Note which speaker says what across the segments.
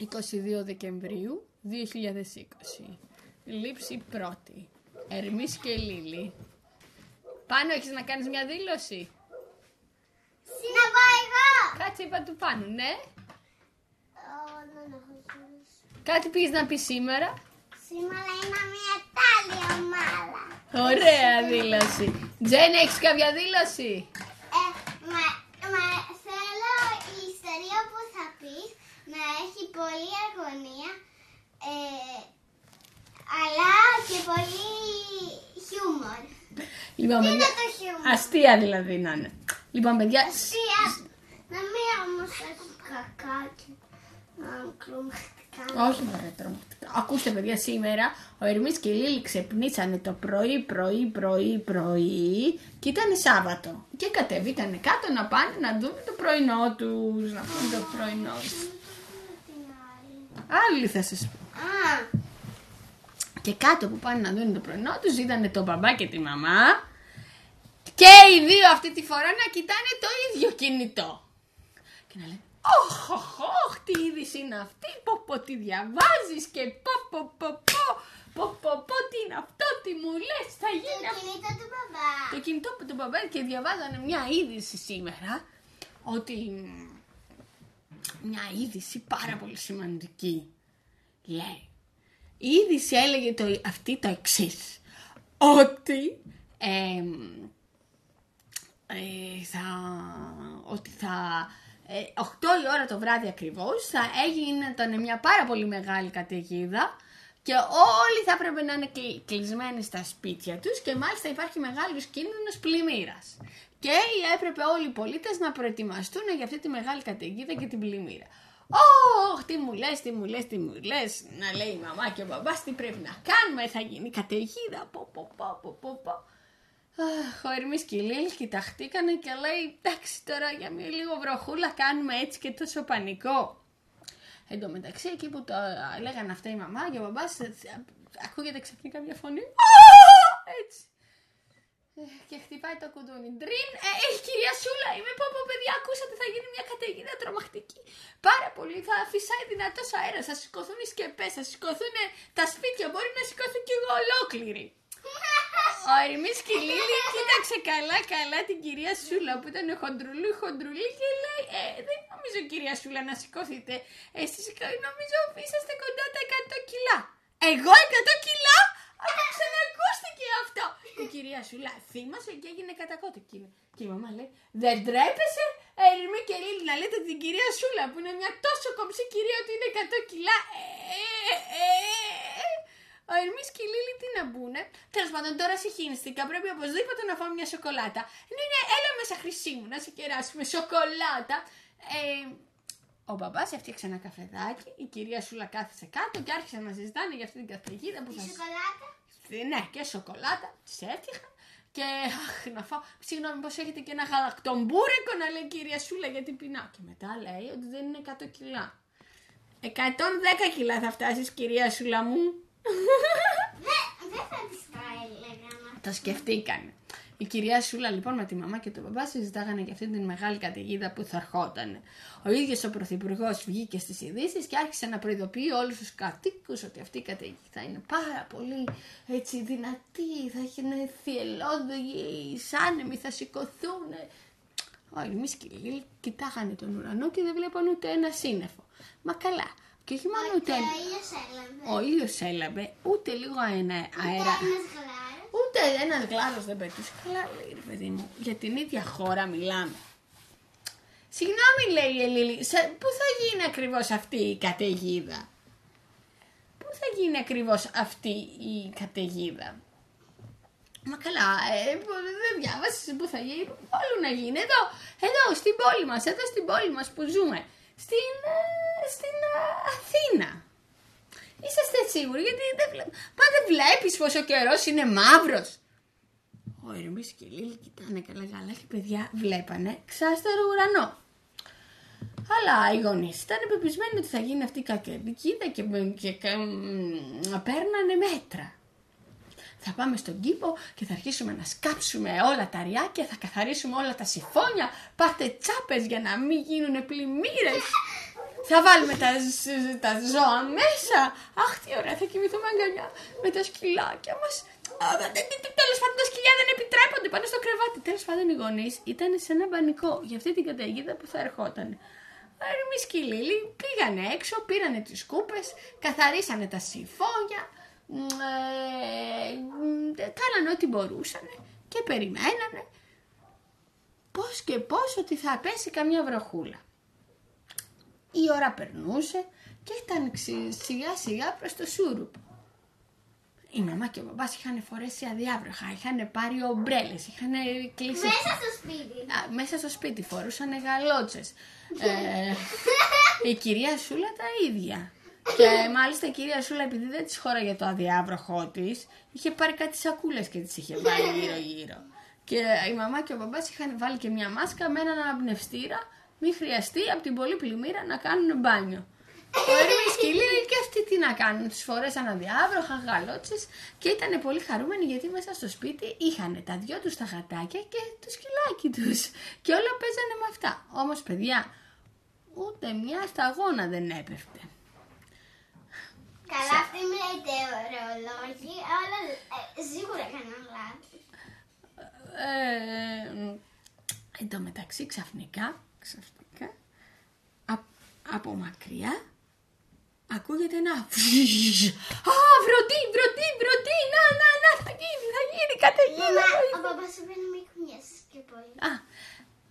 Speaker 1: 22 Δεκεμβρίου 2020. Λήψη πρώτη. Ερμής και Λίλη. Πάνω έχεις να κάνεις μια δήλωση;
Speaker 2: Να πάω εγώ.
Speaker 1: Κάτσε είπα του πάνω, ναι.
Speaker 2: Ω, δεν έχω δήλωση.
Speaker 1: Κάτι πήγες να πεις σήμερα;
Speaker 2: Σήμερα είναι μια τάλη ομάδα.
Speaker 1: Ωραία δήλωση. Τζέν, έχεις κάποια δήλωση;
Speaker 2: Ε, μα, μα θέλω η ιστορία που θα πεις να έχει πολλή αγωνία ε, αλλά και πολύ χιούμορ.
Speaker 1: Λοιπόν,
Speaker 2: Τι
Speaker 1: παιδιά,
Speaker 2: είναι το χιούμορ;
Speaker 1: αστεία δηλαδή να είναι. Λοιπόν, παιδιά,
Speaker 2: Αστεία. Να μην όμως έχει κακάκι. Να κλωματικά.
Speaker 1: όχι μωρέ τρομακτικά. Ακούστε παιδιά, σήμερα ο Ερμής και η Λίλη ξεπνήσανε το πρωί, πρωί, πρωί, πρωί και ήταν Σάββατο. Και κατεβήκανε κάτω να πάνε να δουν το πρωινό τους, να πούν το πρωινό τους.
Speaker 2: Την άλλη.
Speaker 1: Άλλη θα σας πω.
Speaker 2: Α,
Speaker 1: Και κάτω που πάνε να δουν το πρωινό τους είδανε τον μπαμπά και τη μαμά και οι δύο αυτή τη φορά να κοιτάνε το ίδιο κινητό. Και να λένε Ωχ, ωχ, ωχ, τι είδηση είναι αυτή, πω πω τι διαβάζεις και πω πω πω πω πω πω πω τι είναι αυτό, τι μου λες, θα γίνει
Speaker 2: το
Speaker 1: αυτό.
Speaker 2: κινητό του μπαμπά.
Speaker 1: Το κινητό που τον μπαμπά και διαβάζανε μια είδηση σήμερα ότι μια είδηση πάρα πολύ σημαντική λέει η είδηση έλεγε το, αυτή το εξής. Ότι εμ, ε, θα, ότι θα ε, 8 η ώρα το βράδυ ακριβώς θα έγινε ήταν μια πάρα πολύ μεγάλη καταιγίδα και όλοι θα έπρεπε να είναι κλει- κλεισμένοι στα σπίτια τους και μάλιστα υπάρχει μεγάλος κίνδυνος πλημμύρας. Και έπρεπε όλοι οι πολίτες να προετοιμαστούν για αυτή τη μεγάλη καταιγίδα και την πλημμύρα. Ωχ, τι μου λες, τι μου λες, τι μου λες, να λέει η μαμά και ο μπαμπάς, τι πρέπει να κάνουμε, θα γίνει καταιγίδα, πω πω πω πω πω πω. Αχ, ο Ερμής και η Λίλ κοιταχτήκανε και λέει εντάξει τώρα για μια λίγο βροχούλα κάνουμε έτσι και τόσο πανικό. Εν τω μεταξύ εκεί που το α, λέγανε αυτά η μαμά και ο μπαμπάς ε, ε, ακούγεται ξαφνικά μια φωνή «Α!» έτσι. Ε, Και χτυπάει το κουδούνι. Ντριν, ε, ε, κυρία Σούλα, είμαι πω πω παιδιά, ακούσατε θα γίνει μια καταιγίδα τρομακτική. Πάρα πολύ, θα φυσάει δυνατός αέρας, θα σηκωθούν οι σκεπές, θα σηκωθούν ε, τα σπίτια, μπορεί να σηκωθούν κι εγώ ολόκληρη. Ο Ερμής και η Λίλη κοίταξε καλά καλά την κυρία Σούλα που ήταν χοντρουλή χοντρουλή και λέει ε, δεν νομίζω κυρία Σούλα να σηκώθείτε. Εσείς νομίζω είσαστε κοντά τα 100 κιλά. Εγώ 100 κιλά! Αυτό ξανακούστηκε αυτό. Η κυρία Σούλα θύμασε και έγινε κατακότικη. Και η μαμά λέει δεν τρέπεσαι Ερμή και Λίλη να λέτε την κυρία Σούλα που είναι μια τόσο κομψή κυρία ότι είναι 100 κιλά. Ε, ε, ε, ο Ερμής και η Λίλη τι να μπουνε. Τέλος πάντων, τώρα συγχύνιστηκα. Πρέπει οπωσδήποτε να φάω μια σοκολάτα. Ναι, ναι, έλα μέσα, χρυσή μου, να σε κεράσουμε σοκολάτα. Ε, ο μπαμπάς έφτιαξε ένα καφεδάκι, η κυρία Σούλα κάθισε κάτω και άρχισαν να συζητάνε για αυτή την καθηγήτα που
Speaker 2: Η
Speaker 1: θα.
Speaker 2: σοκολάτα;
Speaker 1: Ναι, και σοκολάτα, τη έφτιαχα. Και αχ, να φάω. Συγγνώμη, πώς έχετε και ένα γαλακτομπούρεκο να λέει η κυρία Σούλα γιατί πεινάω. Και μετά λέει ότι δεν είναι 100 κιλά. 110 κιλά θα φτάσεις, κυρία Σούλα μου.
Speaker 2: Δεν δεν θα της τα έλεγα.
Speaker 1: Το σκεφτήκανε. Η κυρία Σούλα λοιπόν με τη μαμά και τον μπαμπά συζητάγανε για αυτή την μεγάλη καταιγίδα που θα ερχόταν. Ο ίδιος ο Πρωθυπουργός βγήκε στις ειδήσεις και άρχισε να προειδοποιεί όλους τους κατοίκους ότι αυτή η καταιγίδα θα είναι πάρα πολύ έτσι δυνατή, θα είναι θυελώδη, άνεμοι, θα σηκωθούν. Ο Ερμής και η Λίλη κοιτάγανε τον ουρανό και δεν βλέπαν ούτε ένα σύννεφο. Μα καλά. Και όχι μόνο ούτε
Speaker 2: Και
Speaker 1: ένα.
Speaker 2: ο ήλιος έλαβε.
Speaker 1: Ο ήλιος έλαβε ούτε λίγο ένας αέρα.
Speaker 2: Ένας γλάρος.
Speaker 1: Ούτε ένα γλάρος δεν πετούσε. Καλά, λέει ρε παιδί μου. Για την ίδια χώρα μιλάμε. Συγγνώμη, λέει η Ελίλη, σε- πού θα γίνει ακριβώς αυτή η καταιγίδα; Πού θα γίνει ακριβώς αυτή η καταιγίδα; Μα καλά, ε, που δεν διάβασες που θα γίνει. Όλο να γίνει; Εδώ, εδώ, στην πόλη μας, εδώ στην πόλη μας που ζούμε. Στην, ε, στην ε, Αθήνα. Είσαστε σίγουροι γιατί δεν βλέπω. Μα δεν βλέπεις πόσο καιρός είναι μαύρος. Ο Ερμής και η Λίλη κοιτάνε καλά καλά και παιδιά βλέπανε ξάστερο ουρανό. Αλλά οι γονείς ήταν πεπισμένοι ότι θα γίνει αυτή η κατοικίδα και, και, και μ, παίρνανε μέτρα. Θα πάμε στον κήπο και θα αρχίσουμε να σκάψουμε όλα τα ριάκια, θα καθαρίσουμε όλα τα συμφώνια. Πάρτε τσάπες για να μην γίνουν πλημμύρες. Θα βάλουμε τα, ζ- τα ζώα μέσα. Αχ, τι ωραία, θα κοιμηθούμε αγκαλιά με τα σκυλάκια μας. Τέλος πάντων, τα σκυλιά δεν επιτρέπονται πάνω στο κρεβάτι. Τέλος πάντων, οι γονείς ήταν σε ένα μπανικό για αυτή την καταιγίδα που θα ερχόταν. Εμεί και οι Λίλοι πήγανε έξω, πήρανε τις κούπες, καθαρίσανε τα συμφώνια, μ, ε, μ, κάνανε ό,τι μπορούσαν και περιμένανε πώς και πώς ότι θα πέσει καμιά βροχούλα. Η ώρα περνούσε και ήταν ξι- σιγά σιγά προς το σούρουπ. Η μαμά και ο μπαμπάς είχαν φορέσει αδιάβροχα, είχαν πάρει ομπρέλες, είχαν κλείσει
Speaker 2: Μέσα στο σπίτι.
Speaker 1: Α, μέσα στο σπίτι φορούσαν γαλότσες. Ε, η κυρία Σούλα τα ίδια. Και μάλιστα η κυρία Σούλα, επειδή δεν της χώραγε το αδιάβροχό της, είχε πάρει κάτι σακούλες και τις είχε βάλει γύρω-γύρω. Και η μαμά και ο μπαμπάς είχαν βάλει και μια μάσκα με έναν αναπνευστήρα, μην χρειαστεί από την πολύ πλημμύρα να κάνουν μπάνιο. Ο Έρμης και η Λίλη και αυτοί τι να κάνουν, τους φορέσαν αδιάβροχα, γαλότσες και ήταν πολύ χαρούμενοι γιατί μέσα στο σπίτι είχαν τα δυο τους τα γατάκια και το σκυλάκι τους και όλα παίζανε με αυτά. Όμως παιδιά, ούτε μια σταγόνα δεν έπεφτε.
Speaker 2: Καλά, αυτή μιλάτε ωρεολόγοι, αλλά ε, σίγουρα έκαναν λάθη.
Speaker 1: Ε, εν τω μεταξύ ξαφνικά, ξαφνικά, α- από μακριά ακούγεται ένα Α, βροντί, βροντί, βροντί, να, να, να, θα γίνει, θα γίνει, καταιγίδα.
Speaker 2: Μαμά,
Speaker 1: βοήθεια».
Speaker 2: ο παπάς σου παίρνει μη κουνιέσαι και πολύ.
Speaker 1: Α,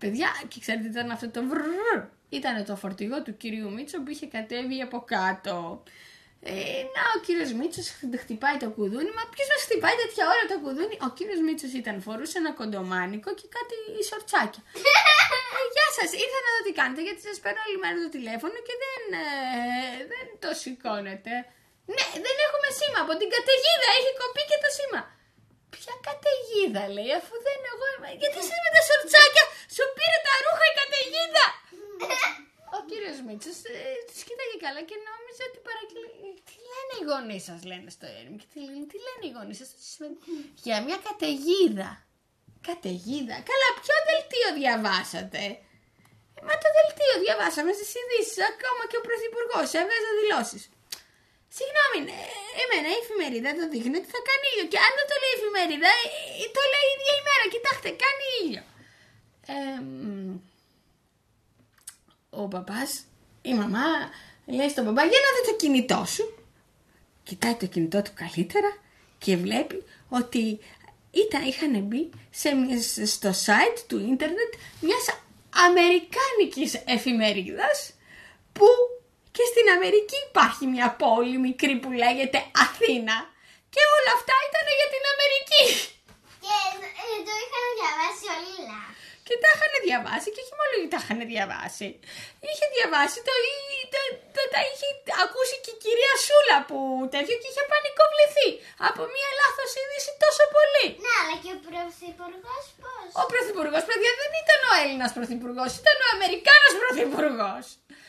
Speaker 1: παιδιά, και ξέρετε τι ήταν αυτό το βρρρ. Ήταν το φορτηγό του κυρίου Μίτσο που είχε κατέβει από κάτω. Ε, να, ο κύριος Μίτσος χτυπάει το κουδούνι. Μα ποιος μας χτυπάει τέτοια ώρα το κουδούνι; Ο κύριος Μίτσος ήταν, φορούσε ένα κοντομάνικο και κάτι σορτσάκια. ε, γεια σας, ήρθα να δω τι κάνετε γιατί σας παίρνω όλη μέρα το τηλέφωνο και δεν, ε, δεν το σηκώνετε. Ναι, δεν έχουμε σήμα από την καταιγίδα, έχει κοπεί και το σήμα. Ποια καταιγίδα λέει, αφού δεν εγώ είμαι. Γιατί εσείς με τα σορτσάκια σου πήρε τα ρούχα η καταιγίδα. Ο κύριος Μίτσος ε, τους κοίταγε καλά και νόμιζε ότι παρακλεί. Τι λένε οι γονείς σας λένε στο έρμη και τι λένε, τι λένε οι γονείς σας. τι σημαίνει; Για μια καταιγίδα. Καταιγίδα. Καλά, ποιο δελτίο διαβάσατε; Ε, Μα το δελτίο διαβάσαμε στις ειδήσεις. Ακόμα και ο Πρωθυπουργός έβγαζε δηλώσεις. Συγγνώμη, ε, εμένα η εφημερίδα το δείχνει ότι θα κάνει ήλιο. Και αν δεν το λέει η εφημερίδα, ε, το λέει η ίδια ημέρα. Κοιτάξτε, κάνει ήλιο. Ε, μ, ο παπάς, η μαμά λέει στον παπά για να δεις το κινητό σου. Κοιτάει το κινητό του καλύτερα και βλέπει ότι ήταν, είχαν μπει σε, μια- στο site του ίντερνετ μιας αμερικάνικης εφημερίδας που και στην Αμερική υπάρχει μια πόλη μικρή που λέγεται Αθήνα και όλα αυτά ήταν για την Αμερική.
Speaker 2: Και ε, το είχαν διαβάσει όλοι λάθος.
Speaker 1: Και τα είχαν διαβάσει και όχι μόνο τα είχαν διαβάσει. Είχε διαβάσει, το, το, το, τα είχε ακούσει και η κυρία Σούλα που τέτοιο και είχε πανικοβληθεί από μια λάθος είδηση τόσο πολύ.
Speaker 2: Ναι, αλλά και ο πρωθυπουργός πώς;
Speaker 1: Ο πρωθυπουργός, παιδιά, δεν ήταν ο Έλληνας πρωθυπουργός, ήταν ο Αμερικάνος πρωθυπουργός.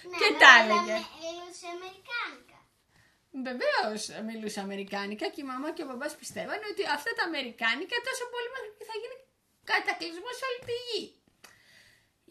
Speaker 2: Ναι,
Speaker 1: και
Speaker 2: αλλά
Speaker 1: τα
Speaker 2: δεν
Speaker 1: έλεγε.
Speaker 2: με- Μιλούσε αμερικάνικα.
Speaker 1: Βεβαίως μιλούσε Αμερικάνικα και η μαμά και ο μπαμπά πιστεύανε ότι αυτά τα Αμερικάνικα τόσο πολύ μέχρι που θα γίνει κατακλυσμός σε όλη τη γη.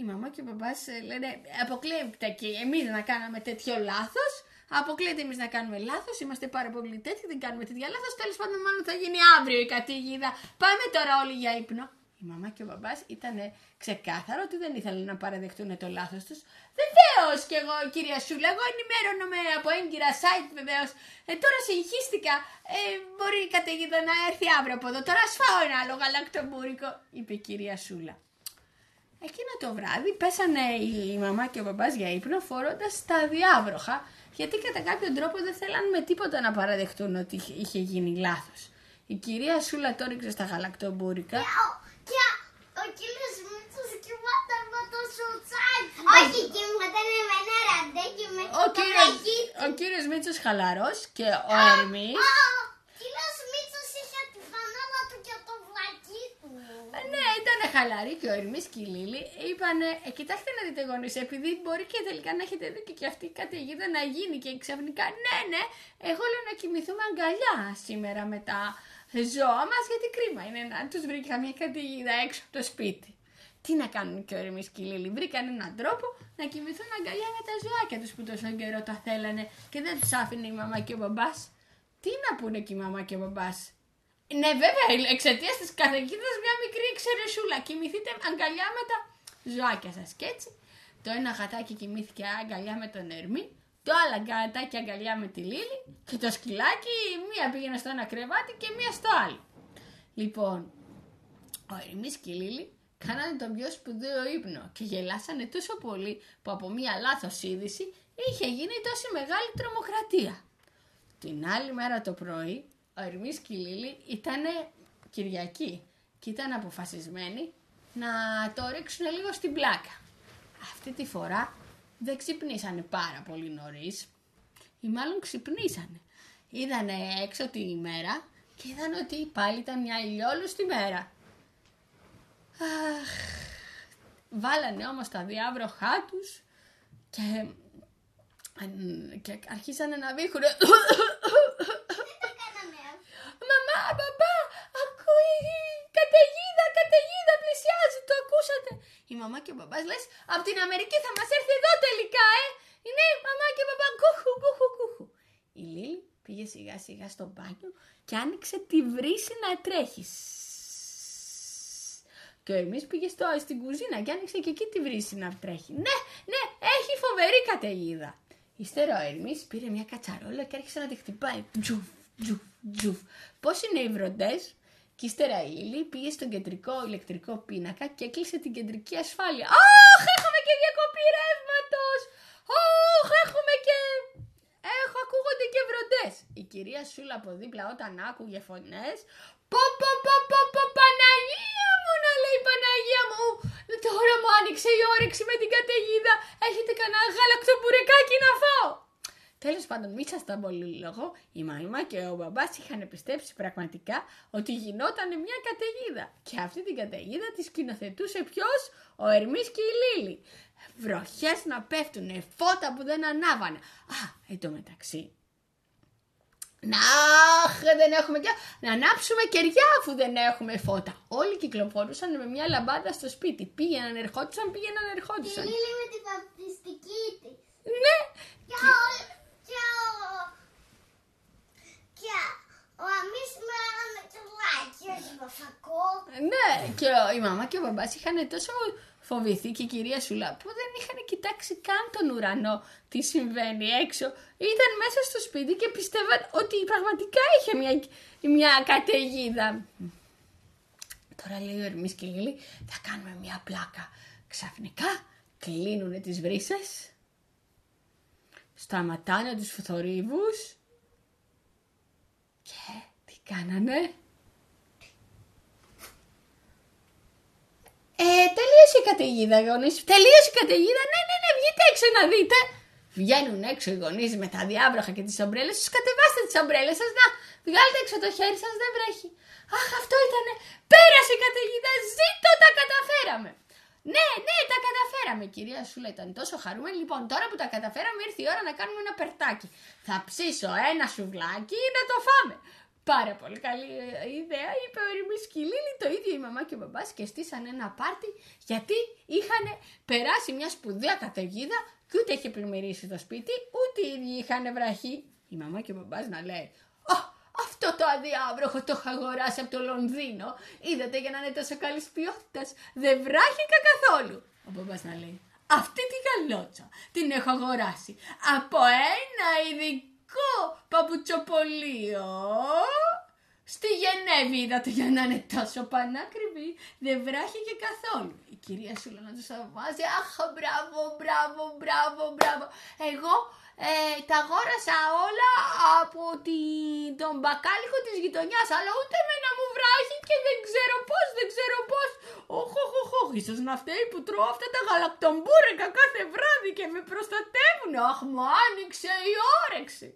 Speaker 1: Η μαμά και ο μπαμπά λένε αποκλείεται και εμείς να κάναμε τέτοιο λάθος. Αποκλείεται εμείς να κάνουμε λάθος. Είμαστε πάρα πολύ τέτοιοι, δεν κάνουμε τέτοια λάθος. Τέλος πάντων, μάλλον θα γίνει αύριο η κατήγιδα. Πάμε τώρα όλοι για ύπνο. Η μαμά και ο μπαμπά ήταν ξεκάθαρο ότι δεν ήθελαν να παραδεχτούν το λάθος τους. Βεβαίως και εγώ, κυρία Σούλα, εγώ ενημέρωνομαι από έγκυρα site βεβαίως. Ε, τώρα συγχύστηκα. Ε, μπορεί η καταιγίδα να έρθει αύριο από εδώ. Τώρα σφάω ένα άλλο γαλακτομπούρικο, είπε η κυρία Σούλα. Εκείνο το βράδυ πέσανε η μαμά και ο μπαμπάς για ύπνο φορώντας τα διάβροχα γιατί κατά κάποιον τρόπο δεν θέλαν με τίποτα να παραδεχτούν ότι είχε- είχε γίνει λάθος. Η κυρία Σούλα το ρίξε στα γαλακτομπούρικα.
Speaker 2: Και ο- Και ο κύριος Μίτσος κοιμόταν με το σουτσάκι. Όχι, κοιμόταν με ένα ραντέκι με
Speaker 1: Ο
Speaker 2: το
Speaker 1: κύριος,
Speaker 2: βλάκι
Speaker 1: ο κύριος Μίτσος χαλαρός και ο Ερμής.
Speaker 2: Ο κύριος Μίτσος είχε τη φανέλα του και το βλάκι του.
Speaker 1: Ε, Ναι, ήταν χαλαρή και ο Ερμής και η Λίλη είπανε, ε, κοιτάξτε να δείτε γονείς, επειδή μπορεί και τελικά να έχετε δίκιο και αυτή η καταιγίδα να γίνει και ξαφνικά, ναι, ναι, εγώ λέω να κοιμηθούμε αγκαλιά σήμερα με τα ζώα μας, γιατί κρίμα είναι να τους βρει καμία καταιγίδα έξω από το σπίτι. Τι να κάνουν και ο Ερμής και η Λίλη. Βρήκαν έναν τρόπο να κοιμηθούν αγκαλιά με τα ζωάκια τους που τόσο καιρό τα θέλανε και δεν τους άφηνε η μαμά και ο μπαμπάς. Τι να πούνε και η μαμά και ο μπαμπάς; Ναι, βέβαια, εξαιτίας της καθεκίδας μια μικρή εξαιρεσούλα. Κοιμηθείτε αγκαλιά με τα ζωάκια σας. Και έτσι το ένα γατάκι κοιμήθηκε αγκαλιά με τον Ερμή, το άλλο γατάκι αγκαλιά με τη Λίλη και το σκυλάκι μία πήγαινε στο ένα κρεβάτι και μία στο άλλο. Λοιπόν, ο Ερμής και η Λίλη κάνανε τον πιο σπουδαίο ύπνο και γελάσανε τόσο πολύ που από μία λάθος είδηση είχε γίνει τόση μεγάλη τρομοκρατία. Την άλλη μέρα το πρωί, ο Ερμής και η Λίλη ήταν Κυριακή και ήταν αποφασισμένοι να το ρίξουν λίγο στην πλάκα. Αυτή τη φορά δεν ξυπνήσανε πάρα πολύ νωρίς. Ή μάλλον ξυπνήσανε. Είδανε έξω τη ημέρα και είδαν ότι πάλι ήταν μια ηλιόλουστη μέρα. Αχ, βάλανε όμως τα διάβροχά τους και, και αρχίσανε να βήχουν. Μαμά, μπαμπά, ακούει καταιγίδα, καταιγίδα, πλησιάζει, το ακούσατε. Η μαμά και ο μπαμπάς λες, από την Αμερική θα μας έρθει εδώ τελικά, ε. Ναι, μαμά και μπαμπά, κούχου, κούχου, κούχου. Η Λίλη πήγε σιγά σιγά στο μπάνιο και άνοιξε τη βρύση να τρέχει. Και ο Ερμής πήγε στο, στην κουζίνα και άνοιξε και εκεί τη βρύση να τρέχει. Ναι, ναι, έχει φοβερή καταιγίδα. Ύστερα ο Ερμής πήρε μια κατσαρόλα και άρχισε να τη χτυπάει. Τζουφ, τζουφ, τζουφ. Πώς είναι οι βροντές; Και ύστερα η Λίλη πήγε στον κεντρικό ηλεκτρικό πίνακα και έκλεισε την κεντρική ασφάλεια. Αχ, έχουμε και διακοπή ρεύματος! Αχ, έχουμε και. Έχω, ακούγονται και βροντές. Η κυρία Σούλα από δίπλα όταν άκουγε φωνές. Πω, πω, πω, πω, πω, Παναγία μου, να λέει Παναγία μου. Τώρα μου άνοιξε η όρεξη με την καταιγίδα. Έχετε κανένα γαλακτομπουρεκάκι να φάω. Τέλος πάντων, μη σας τα πολύ λόγο, η μαμά και ο μπαμπάς είχαν πιστέψει πραγματικά ότι γινόταν μια καταιγίδα. Και αυτή την καταιγίδα τη σκηνοθετούσε ποιος, ο Ερμής και η Λίλη. Βροχές να πέφτουν, φώτα που δεν ανάβανε. Α, εν τω μεταξύ, να, δεν έχουμε και... Να ανάψουμε κεριά αφού δεν έχουμε φώτα. Όλοι κυκλοφορούσαν με μια λαμπάδα στο σπίτι. Πήγαιναν, ερχόντουσαν, πήγαιναν, ερχόντουσαν.
Speaker 2: Η Λίλη με τη βαπτιστική τη.
Speaker 1: Ναι.
Speaker 2: Και ο... Και ο... Και ο Αμής με ένα τσουλάκι, όχι μπαφακό.
Speaker 1: Ναι, και ο- η μαμά και ο μπαμπάς είχαν τόσο φοβηθεί και η κυρία Σουλά που δεν είχαν κοιτάξει καν τον ουρανό τι συμβαίνει έξω. Ήταν μέσα στο σπίτι και πιστεύαν ότι πραγματικά είχε μια, μια καταιγίδα. Τώρα λέει ο Ερμής και η Λίλη θα κάνουμε μια πλάκα. Ξαφνικά κλείνουνε τις βρύσες, σταματάνε τους θορύβους και τι κάνανε; Ε, τελείωσε η καταιγίδα, γονείς. Τελείωσε η καταιγίδα. Ναι, ναι, ναι, βγείτε έξω να δείτε. Βγαίνουν έξω οι γονείς με τα διάβροχα και τις ομπρέλες τους. Κατεβάστε τις ομπρέλες σας. Να, βγάλτε έξω το χέρι σας, δεν βρέχει. Αχ, αυτό ήταν. Πέρασε η καταιγίδα. Ζήτω, τα καταφέραμε. Ναι, ναι, τα καταφέραμε. Η κυρία Σούλα ήταν τόσο χαρούμενη. Λοιπόν, τώρα που τα καταφέραμε, ήρθε η ώρα να κάνουμε ένα περτάκι. Θα ψήσω ένα σουβλάκι να το φάμε. Πάρα πολύ καλή ε, ιδέα, είπε ο Ερημής και η Λίλη, το ίδιο η μαμά και ο μπαμπάς και στήσαν ένα πάρτι γιατί είχαν περάσει μια σπουδαία καταιγίδα και ούτε είχε πλημμυρίσει το σπίτι, ούτε οι ίδιοι είχαν βραχεί. Η μαμά και ο μπαμπάς να λέει, «Ω, αυτό το αδιάβροχο το είχα αγοράσει από το Λονδίνο. Είδατε για να είναι τόσο καλή ποιότητας. Δεν βράχηκα καθόλου. Ο μπαμπάς να λέει, αυτή τη γαλότσα την έχω αγοράσει από ένα ειδικό παπουτσοπολείο. Στη Γενέβη είδατε για να είναι τόσο πανάκριβη. Δεν βράχηκε καθόλου. Η κυρία Σούλα να τους θαυμάζει. Αχ, μπράβο, μπράβο, μπράβο, μπράβο. Εγώ ε, τα αγόρασα όλα από τη, τον μπακάλικο της γειτονιάς, αλλά ούτε εμένα μου βράχει και δεν ξέρω πώς, δεν ξέρω πώς. Οχ, οχ, οχ, οχ, ίσως να φταίει που τρώω αυτά τα γαλακτομπούρικα κάθε βράδυ και με προστατεύουν. Αχ, μου άνοιξε η όρεξη.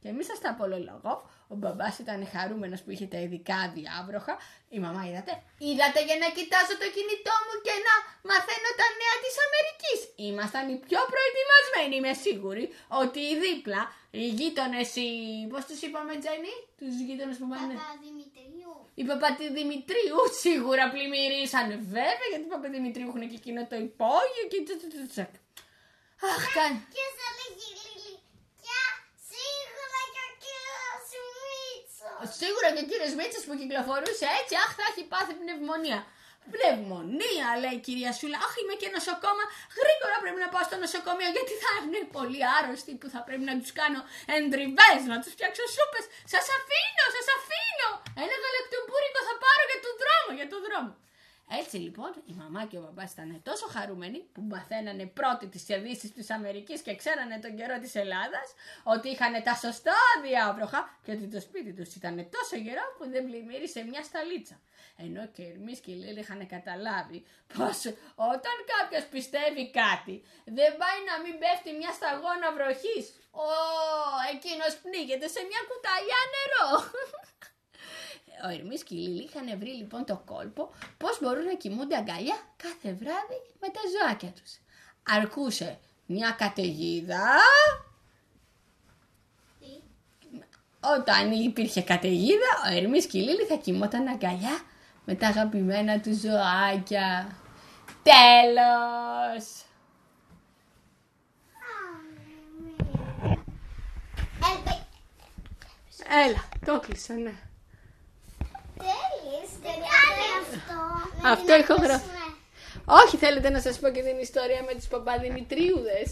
Speaker 1: Και εμείς στα απολογώ. Ο μπαμπάς ήταν χαρούμενος που είχε τα ειδικά διάβροχα. Η μαμά είδατε. Είδατε για να κοιτάζω το κινητό μου και να μαθαίνω τα νέα της Αμερικής. Ήμασταν οι πιο προετοιμασμένοι, είμαι σίγουρη, ότι οι δίπλα, οι γείτονες, οι. Πώς τους είπαμε, Τζένι, τους γείτονες που πάνε.
Speaker 2: Παπαδημητρίου.
Speaker 1: Οι Παπαδημητρίου σίγουρα πλημμυρίσανε βέβαια γιατί οι Παπαδημητρίου έχουν και εκείνο το υπόγειο και τσα, τσα, τσα, τσα. Αχ, κάνει.
Speaker 2: Και θα λέγει Λιλικιά, σίγουρα και ο κύριος Μίτσο.
Speaker 1: Σίγουρα και ο κύριος Μίτσα που κυκλοφορούσε έτσι, αχ, θα έχει πάθει πνευμονία. Πνευμονία, λέει η κυρία Σούλα. Αχ, είμαι και νοσοκόμα. Γρήγορα πρέπει να πάω στο νοσοκομείο γιατί θα είναι πολύ άρρωστοι που θα πρέπει να τους κάνω εντριβές, να τους φτιάξω σούπες. Σας αφήνω, σας αφήνω. Ένα γαλακτομπούρικο θα πάρω για τον δρόμο, για τον δρόμο. Έτσι λοιπόν η μαμά και ο μπαμπάς ήταν τόσο χαρούμενοι που μαθαίνανε πρώτοι τις ειδήσει της Αμερικής και ξέρανε τον καιρό της Ελλάδας ότι είχαν τα σωστά διάβροχα και ότι το σπίτι τους ήταν τόσο γερό που δεν πλημμύρισε μια σταλίτσα. Ενώ και οι Ερμής και η Λίλη είχαν καταλάβει πως όταν κάποιος πιστεύει κάτι δεν πάει να μην πέφτει μια σταγόνα βροχής. Ω, εκείνος πνίγεται σε μια κουταλιά νερό. Ο Ερμής και η Λίλη είχαν βρει λοιπόν το κόλπο πώς μπορούν να κοιμούνται αγκαλιά κάθε βράδυ με τα ζωάκια τους. Αρκούσε μια καταιγίδα,
Speaker 2: Τι;
Speaker 1: όταν υπήρχε καταιγίδα ο Ερμής και η Λίλη θα κοιμόταν αγκαλιά με τα αγαπημένα του ζωάκια. Τέλος!
Speaker 2: Ελπι-
Speaker 1: Έλα, το κλείσα, ναι.
Speaker 2: Τέλειες, δεν κάνει αυτό. Να
Speaker 1: Αυτό
Speaker 2: την
Speaker 1: ηχογραφεί.
Speaker 2: ακούσουμε.
Speaker 1: Όχι, θέλετε να σας πω και την ιστορία με τους Παπαδημητρίουδες;